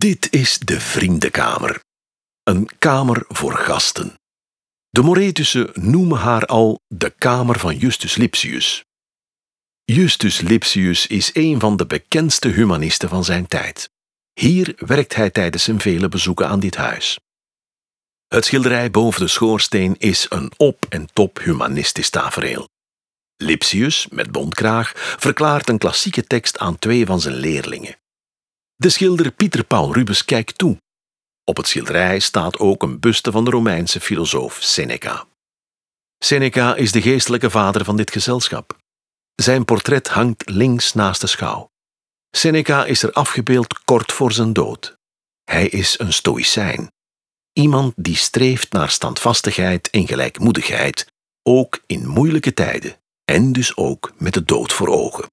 Dit is de Vriendenkamer. Een kamer voor gasten. De Moretussen noemen haar al de Kamer van Justus Lipsius. Justus Lipsius is een van de bekendste humanisten van zijn tijd. Hier werkt hij tijdens zijn vele bezoeken aan dit huis. Het schilderij boven de schoorsteen is een op- en top humanistisch tafereel. Lipsius, met bontkraag, verklaart een klassieke tekst aan twee van zijn leerlingen. De schilder Pieter Paul Rubens kijkt toe. Op het schilderij staat ook een buste van de Romeinse filosoof Seneca. Seneca is de geestelijke vader van dit gezelschap. Zijn portret hangt links naast de schouw. Seneca is er afgebeeld kort voor zijn dood. Hij is een stoïcijn. Iemand die streeft naar standvastigheid en gelijkmoedigheid, ook in moeilijke tijden en dus ook met de dood voor ogen.